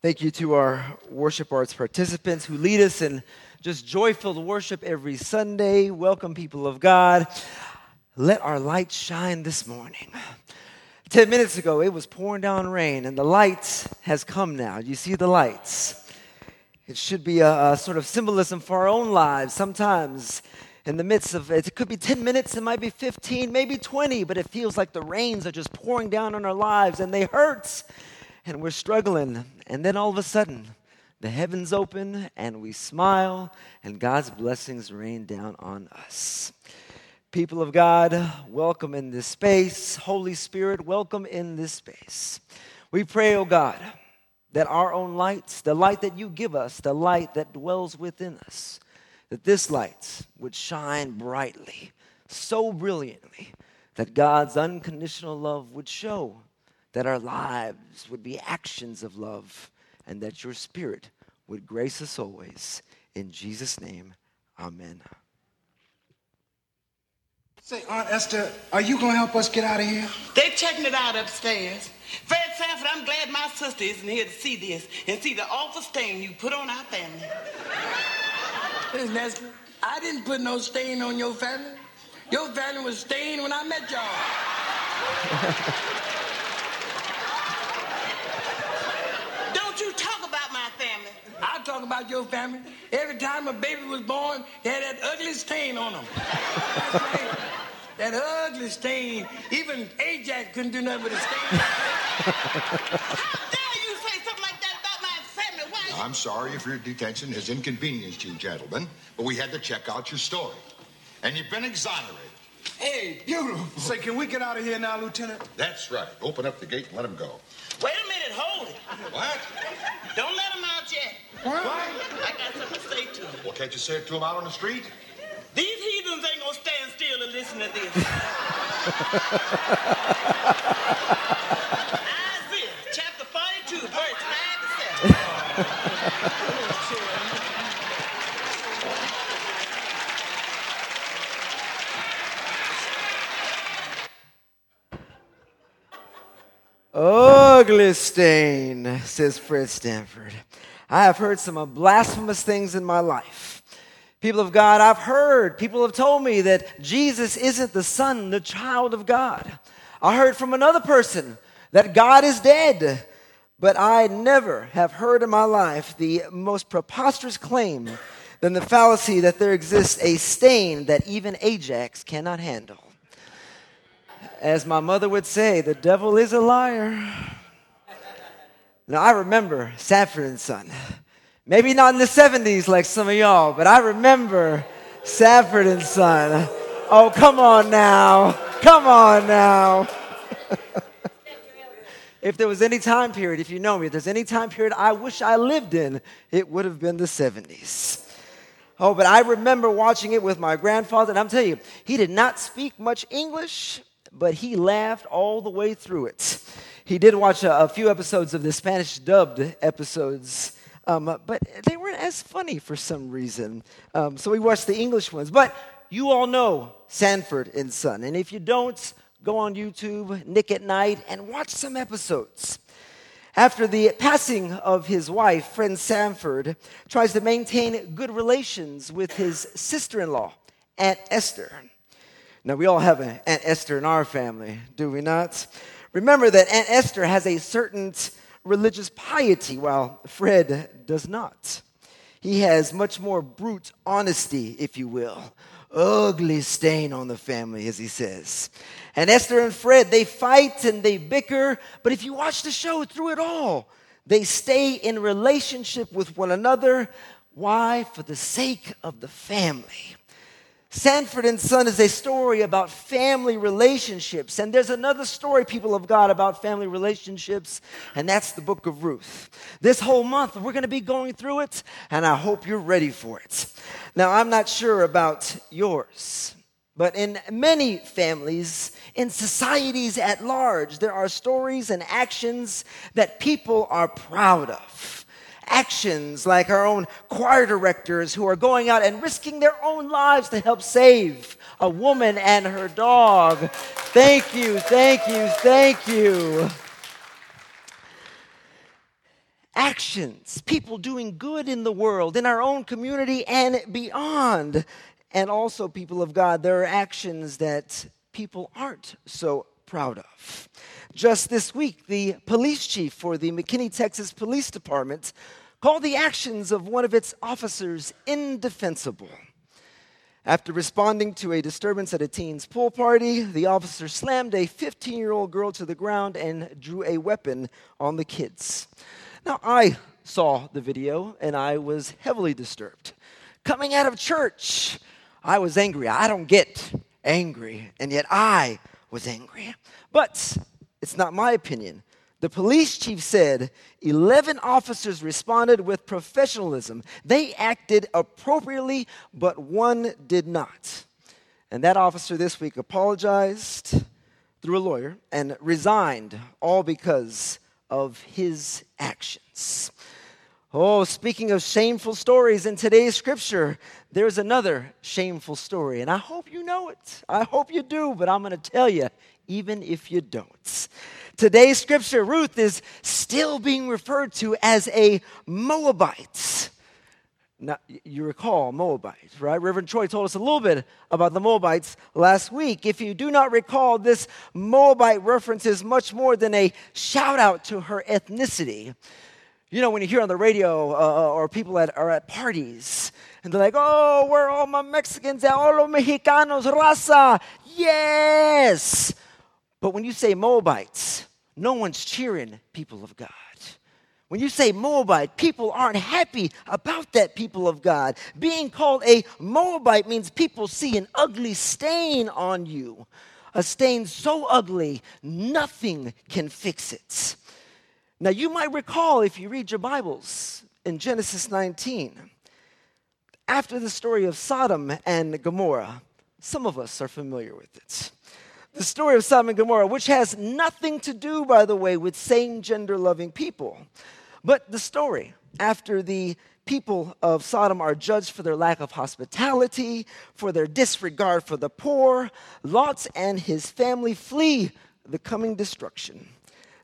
Thank you to our worship arts participants who lead us in just joy filled worship every Sunday. Welcome, people of God. Let our light shine this morning. 10 minutes ago, it was pouring down rain, and the light has come now. You see the lights. It should be a, a sort of symbolism for our own lives. Sometimes, in the midst of it, it could be 10 minutes, it might be 15, maybe 20, but it feels like the rains are just pouring down on our lives and they hurt and we're struggling. And then all of a sudden, the heavens open and we smile, and God's blessings rain down on us. People of God, welcome in this space. Holy Spirit, welcome in this space. We pray, oh God, that our own lights, the light that you give us, the light that dwells within us, that this light would shine brightly, so brilliantly, that God's unconditional love would show that our lives would be actions of love, and that your spirit would grace us always. In Jesus' name, amen. Say, Aunt Esther, are you going to help us get out of here? They're checking it out upstairs. Fred Sanford, I'm glad my sister isn't here to see this and see the awful stain you put on our family. Listen, Esther, I didn't put no stain on your family. Your family was stained when I met y'all. I talk about your family. Every time a baby was born, they had that ugly stain on them. that ugly stain. Even Ajax couldn't do nothing with a stain. How dare you say something like that about my family? Why? I'm sorry if your detention has inconvenienced you, gentlemen, but we had to check out your story. And you've been exonerated. Hey, beautiful. Say, can we get out of here now, Lieutenant? That's right. Open up the gate and let him go. Wait a minute, hold it. What? Don't let him out yet. What? I got something to say to him. Well, can't you say it to him out on the street? These heathens ain't gonna stand still and listen to this. Isaiah chapter 42, verse 5 to 7. Ugly stain, says Fred Sanford. I have heard some blasphemous things in my life. People of God, I've heard, people have told me that Jesus isn't the Son, the child of God. I heard from another person that God is dead. But I never have heard in my life the most preposterous claim than the fallacy that there exists a stain that even Ajax cannot handle. As my mother would say, the devil is a liar. Now, I remember Sanford and Son. Maybe not in the 70s like some of y'all, but I remember Sanford and Son. Oh, come on now. Come on now. if there was any time period, if you know me, if there's any time period I wish I lived in, it would have been the 70s. Oh, but I remember watching it with my grandfather, and I'm telling you, he did not speak much English, but he laughed all the way through it. He did watch a, a few episodes of the Spanish dubbed episodes, um, but they weren't as funny for some reason. Um, so we watched the English ones. But you all know Sanford and Son. And if you don't, go on YouTube, Nick at Nite, and watch some episodes. After the passing of his wife, Fred Sanford tries to maintain good relations with his sister in law, Aunt Esther. Now, we all have an Aunt Esther in our family, do we not? Remember that Aunt Esther has a certain religious piety, while Fred does not. He has much more brute honesty, if you will. Ugly stain on the family, as he says. And Esther and Fred, they fight and they bicker, but if you watch the show through it all, they stay in relationship with one another. Why? For the sake of the family. Sanford and Son is a story about family relationships. And there's another story, people of God, about family relationships, and that's the book of Ruth. This whole month, we're going to be going through it, and I hope you're ready for it. Now, I'm not sure about yours, but in many families, in societies at large, there are stories and actions that people are proud of actions like our own choir directors who are going out and risking their own lives to help save a woman and her dog. Thank you, thank you, thank you. actions, people doing good in the world, in our own community and beyond. And also, people of God, there are actions that people aren't so proud of. Just this week, the police chief for the McKinney, Texas Police Department called the actions of one of its officers indefensible. After responding to a disturbance at a teen's pool party, the officer slammed a 15 year old girl to the ground and drew a weapon on the kids. Now, I saw the video and I was heavily disturbed. Coming out of church, I was angry. I don't get angry, and yet I was angry. But it's not my opinion. The police chief said 11 officers responded with professionalism. They acted appropriately, but one did not. And that officer this week apologized through a lawyer and resigned, all because of his actions. Oh, speaking of shameful stories in today's scripture, there's another shameful story, and I hope you know it. I hope you do, but I'm going to tell you, even if you don't. Today's scripture, Ruth is still being referred to as a Moabite. Now, you recall Moabites, right? Reverend Troy told us a little bit about the Moabites last week. If you do not recall, this Moabite reference is much more than a shout out to her ethnicity. You know, when you hear on the radio uh, or people at, are at parties, and they're like, oh, where are all my Mexicans? All los Mexicanos, raza. Yes. But when you say Moabites, no one's cheering people of God. When you say Moabite, people aren't happy about that people of God. Being called a Moabite means people see an ugly stain on you, a stain so ugly, nothing can fix it. Now, you might recall if you read your Bibles in Genesis 19, after the story of Sodom and Gomorrah, some of us are familiar with it the story of Sodom and Gomorrah, which has nothing to do, by the way, with same gender loving people. But the story, after the people of Sodom are judged for their lack of hospitality, for their disregard for the poor, Lot and his family flee the coming destruction.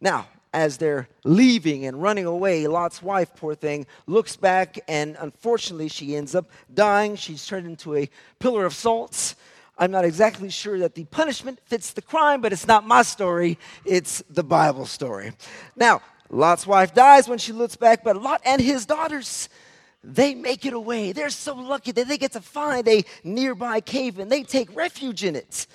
Now, as they're leaving and running away, Lot's wife, poor thing, looks back and unfortunately she ends up dying. She's turned into a pillar of salt. I'm not exactly sure that the punishment fits the crime, but it's not my story, it's the Bible story. Now, Lot's wife dies when she looks back, but Lot and his daughters, they make it away. They're so lucky that they get to find a nearby cave and they take refuge in it.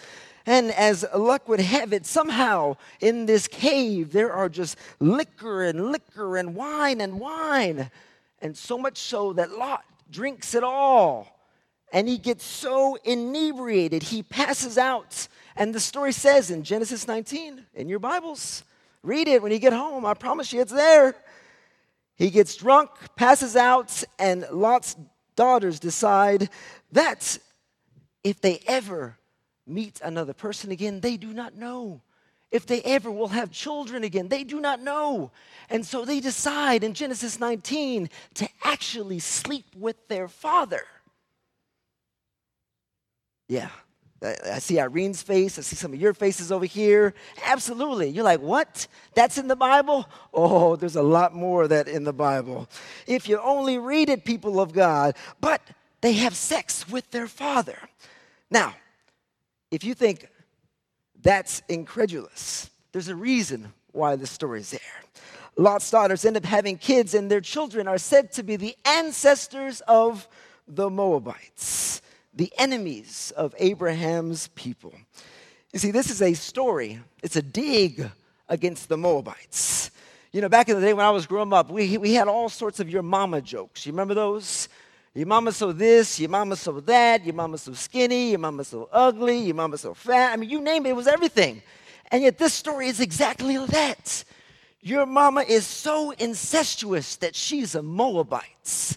And as luck would have it, somehow in this cave there are just liquor and liquor and wine and wine. And so much so that Lot drinks it all and he gets so inebriated, he passes out. And the story says in Genesis 19, in your Bibles, read it when you get home. I promise you it's there. He gets drunk, passes out, and Lot's daughters decide that if they ever meet another person again, they do not know. If they ever will have children again, they do not know. And so they decide in Genesis 19 to actually sleep with their father. Yeah. I see Irene's face. I see some of your faces over here. Absolutely. You're like, what? That's in the Bible? Oh, there's a lot more of that in the Bible. If you only read it, people of God, but they have sex with their father. Now, if you think that's incredulous, there's a reason why this story is there. Lot's daughters end up having kids, and their children are said to be the ancestors of the Moabites the enemies of Abraham's people. You see, this is a story, it's a dig against the Moabites. You know, back in the day when I was growing up, we, we had all sorts of your mama jokes. You remember those? Your mama so this, your mama so that, your mama so skinny, your mama so ugly, your mama so fat. I mean, you name it, it was everything. And yet, this story is exactly that. Your mama is so incestuous that she's a Moabite.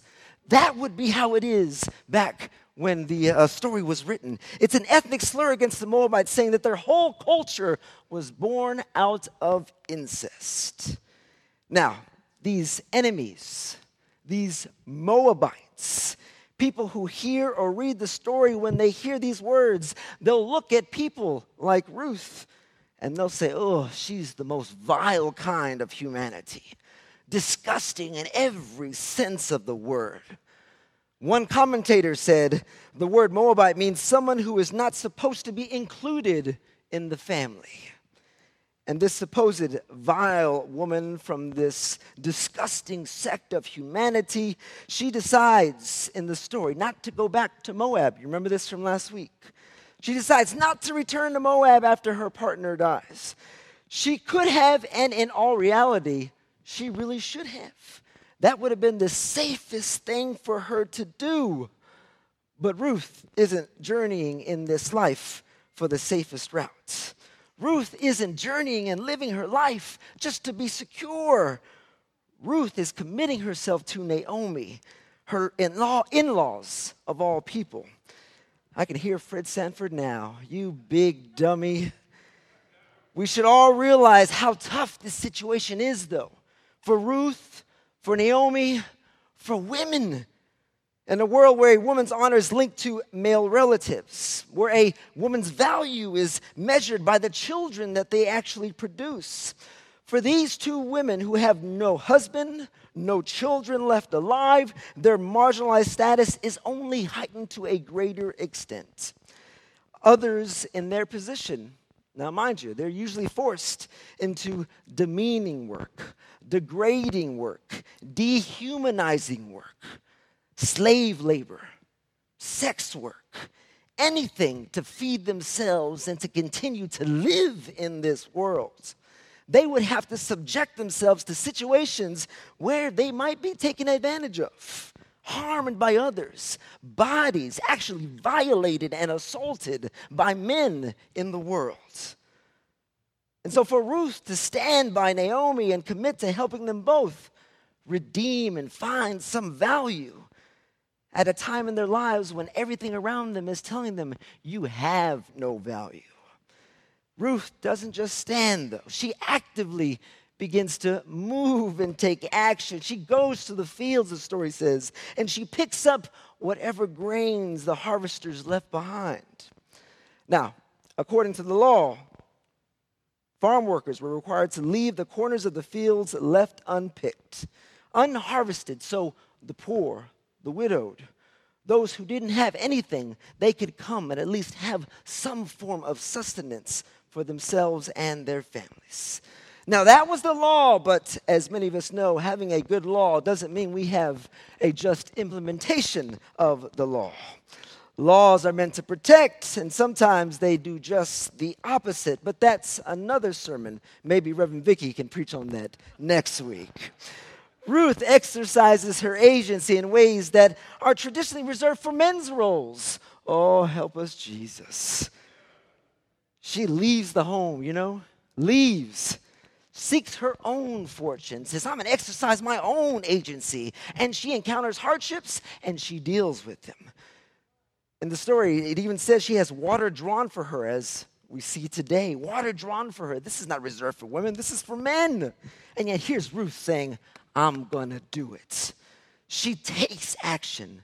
That would be how it is back when the uh, story was written. It's an ethnic slur against the Moabites, saying that their whole culture was born out of incest. Now, these enemies, these Moabites, people who hear or read the story, when they hear these words, they'll look at people like Ruth and they'll say, oh, she's the most vile kind of humanity. disgusting in every sense of the word. One commentator said the word Moabite means someone who is not supposed to be included in the family. And this supposed vile woman from this disgusting sect of humanity, she decides in the story not to go back to Moab. You remember this from last week? She decides not to return to Moab after her partner dies. She could have, and in all reality, she really should have. That would have been the safest thing for her to do. But Ruth isn't journeying in this life for the safest routes. Ruth isn't journeying and living her life just to be secure. Ruth is committing herself to Naomi, her in laws of all people. I can hear Fred Sanford now. You big dummy. We should all realize how tough this situation is, though, for Ruth, for Naomi, for women. In a world where a woman's honor is linked to male relatives, where a woman's value is measured by the children that they actually produce. For these two women who have no husband, no children left alive, their marginalized status is only heightened to a greater extent. Others in their position, now mind you, they're usually forced into demeaning work, degrading work, dehumanizing work slave labor, sex work, anything to feed themselves and to continue to live in this world. They would have to subject themselves to situations where they might be taken advantage of, harmed by others, bodies actually violated and assaulted by men in the world. And so, for Ruth to stand by Naomi and commit to helping them both redeem and find some value at a time in their lives when everything around them is telling them, you have no value. Ruth doesn't just stand, though, she actively begins to move and take action. She goes to the fields, the story says, and she picks up whatever grains the harvesters left behind. Now, according to the law, farm workers were required to leave the corners of the fields left unpicked, unharvested, so the poor, the widowed, those who didn't have anything, they could come and at least have some form of sustenance for themselves and their families. Now, that was the law, but as many of us know, having a good law doesn't mean we have a just implementation of the law. Laws are meant to protect, and sometimes they do just the opposite, but that's another sermon. Maybe Reverend Vicky can preach on that next week. Ruth exercises her agency in ways that are traditionally reserved for men's roles. Oh, help us, Jesus. She leaves the home, you know, leaves, seeks her own fortune, says, I'm going to exercise my own agency. And she encounters hardships and she deals with them. In the story, it even says she has water drawn for her, as we see today. Water drawn for her. This is not reserved for women, this is for men. And yet, here's Ruth saying, I'm to do it. She takes action.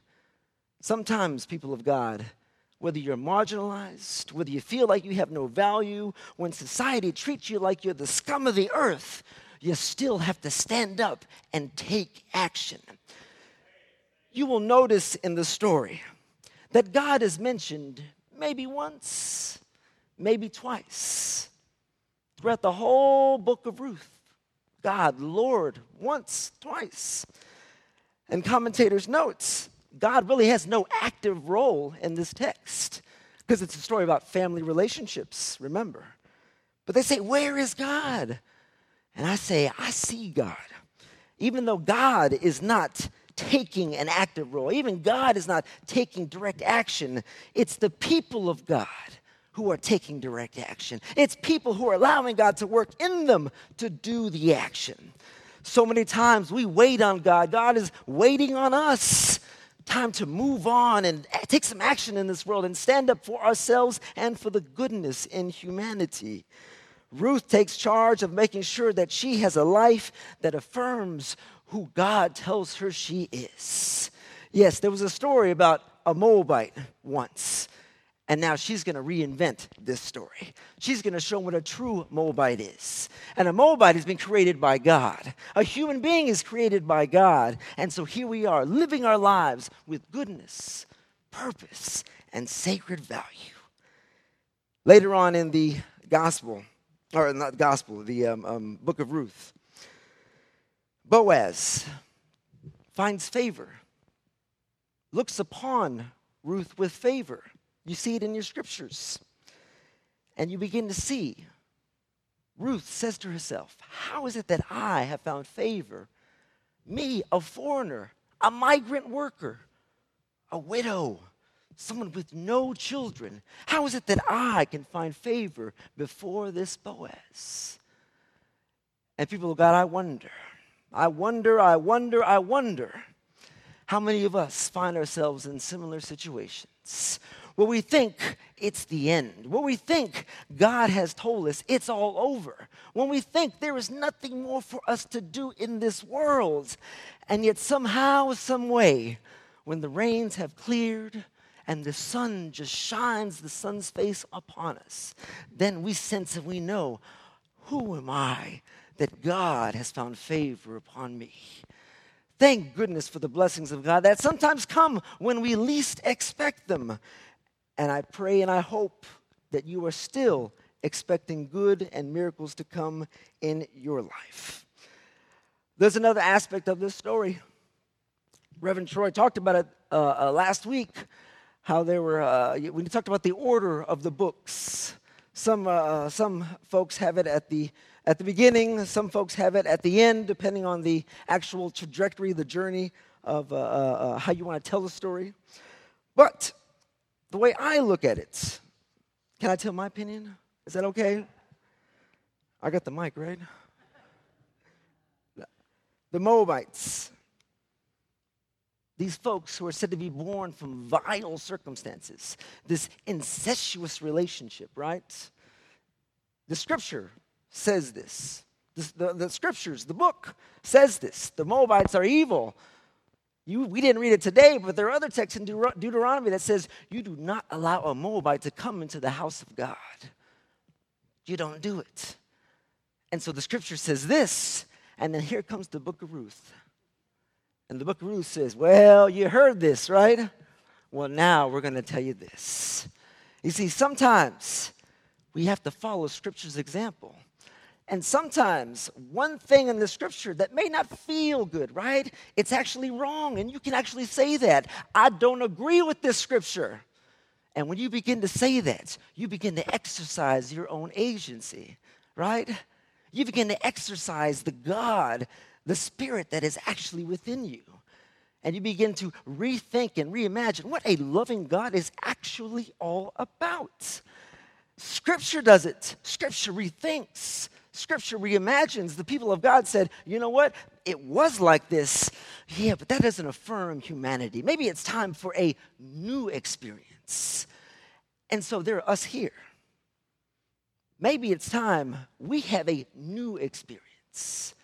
Sometimes, people of God, whether you're marginalized, whether you feel like you have no value, when society treats you like you're the scum of the earth, you still have to stand up and take action. You will notice in the story that God is mentioned maybe once, maybe twice throughout the whole book of Ruth. God, Lord, once, twice. And commentators notes God really has no active role in this text because it's a story about family relationships, remember. But they say, Where is God? And I say, I see God. Even though God is not taking an active role, even God is not taking direct action, it's the people of God who are taking direct action. It's people who are allowing God to work in them to do the action. So many times we wait on God, God is waiting on us. Time to move on and take some action in this world and stand up for ourselves and for the goodness in humanity. Ruth takes charge of making sure that she has a life that affirms who God tells her she is. Yes, there was a story about a Moabite once And now she's going to reinvent this story. She's going to show what a true Moabite is. And a Moabite has been created by God. A human being is created by God. And so here we are, living our lives with goodness, purpose, and sacred value. Later on in the gospel, or not gospel, the um, um, book of Ruth, Boaz finds favor, looks upon Ruth with favor. You see it in your scriptures. And you begin to see Ruth says to herself, How is it that I have found favor? Me, a foreigner, a migrant worker, a widow, someone with no children. How is it that I can find favor before this Boaz? And people of God, I wonder, I wonder, I wonder, I wonder how many of us find ourselves in similar situations where we think it's the end, where we think God has told us it's all over, when we think there is nothing more for us to do in this world, and yet somehow, some way, when the rains have cleared and the sun just shines the sun's face upon us, then we sense and we know, who am I that God has found favor upon me? Thank goodness for the blessings of God that sometimes come when we least expect them. And I pray and I hope that you are still expecting good and miracles to come in your life. There's another aspect of this story. Reverend Troy talked about it uh, uh, last week, how there were, uh, when he talked about the order of the books. Some, uh, some folks have it at the, at the beginning, some folks have it at the end, depending on the actual trajectory, the journey of uh, uh, how you want to tell the story. But the way I look at it, can I tell my opinion? Is that okay? I got the mic, right? The Moabites, these folks who are said to be born from vile circumstances, this incestuous relationship, right? The scripture says this. The, the, the, scriptures, the book says this. The Moabites are evil. You, we didn't read it today, but there are other texts in Deuteronomy that says you do not allow a Moabite to come into the house of God. You don't do it. And so the scripture says this, and then here comes the book of Ruth. And the book of Ruth says, Well, you heard this, right? Well, now we're going to tell you this. You see, sometimes we have to follow scripture's example. And sometimes one thing in the scripture that may not feel good, right? It's actually wrong. And you can actually say that. I don't agree with this scripture. And when you begin to say that, you begin to exercise your own agency, right? You begin to exercise the God, the spirit that is actually within you. And you begin to rethink and reimagine what a loving God is actually all about. Scripture does it, Scripture rethinks. Scripture reimagines, the people of God said, you know what? It was like this. Yeah, but that doesn't affirm humanity. Maybe it's time for a new experience. And so there are us here. Maybe it's time we have a new experience.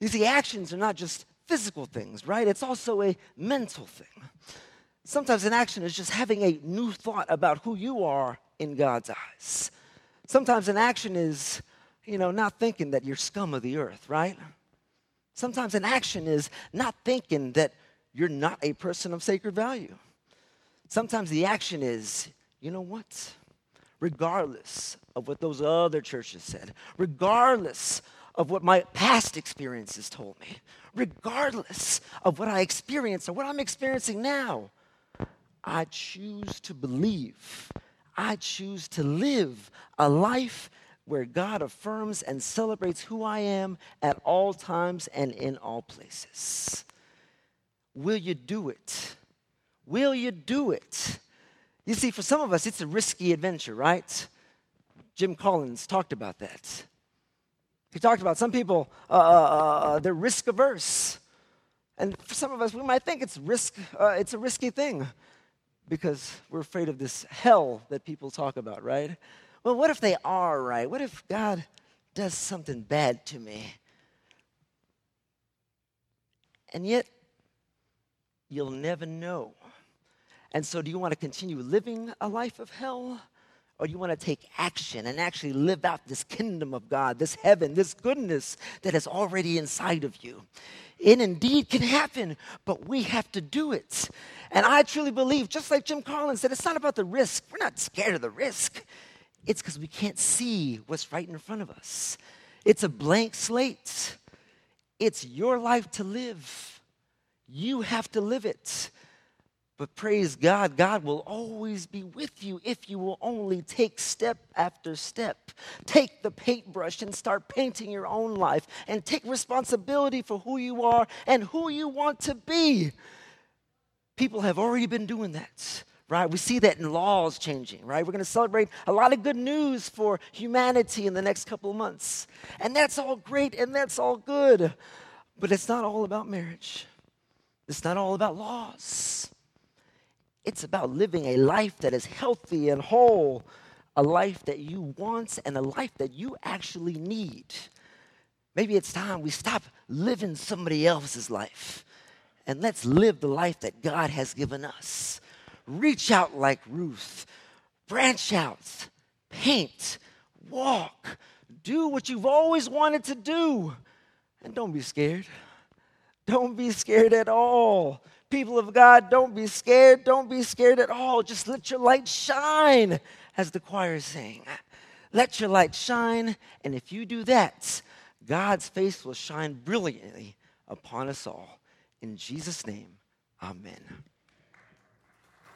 You see, actions are not just physical things, right? It's also a mental thing. Sometimes an action is just having a new thought about who you are in God's eyes. Sometimes an action is you know, not thinking that you're scum of the earth, right? Sometimes an action is not thinking that you're not a person of sacred value. Sometimes the action is, you know what? Regardless of what those other churches said, regardless of what my past experiences told me, regardless of what I experienced or what I'm experiencing now, I choose to believe. I choose to live a life where God affirms and celebrates who I am at all times and in all places. Will you do it? Will you do it? You see, for some of us, it's a risky adventure, right? Jim Collins talked about that. He talked about some people, uh, uh, uh, they're risk averse. And for some of us, we might think it's, risk, uh, it's a risky thing because we're afraid of this hell that people talk about, right? Well, what if they are right? What if God does something bad to me? And yet, you'll never know. And so, do you want to continue living a life of hell? Or do you want to take action and actually live out this kingdom of God, this heaven, this goodness that is already inside of you? It indeed can happen, but we have to do it. And I truly believe, just like Jim Collins said, it's not about the risk. We're not scared of the risk. It's because we can't see what's right in front of us. It's a blank slate. It's your life to live. You have to live it. But praise God, God will always be with you if you will only take step after step. Take the paintbrush and start painting your own life and take responsibility for who you are and who you want to be. People have already been doing that right? We see that in laws changing, right? We're going to celebrate a lot of good news for humanity in the next couple of months. And that's all great and that's all good. But it's not all about marriage, it's not all about laws. It's about living a life that is healthy and whole, a life that you want and a life that you actually need. Maybe it's time we stop living somebody else's life and let's live the life that God has given us. Reach out like Ruth, branch out, paint, walk, do what you've always wanted to do. And don't be scared. Don't be scared at all. People of God, don't be scared. Don't be scared at all. Just let your light shine, as the choir is saying. Let your light shine. And if you do that, God's face will shine brilliantly upon us all. In Jesus' name, amen.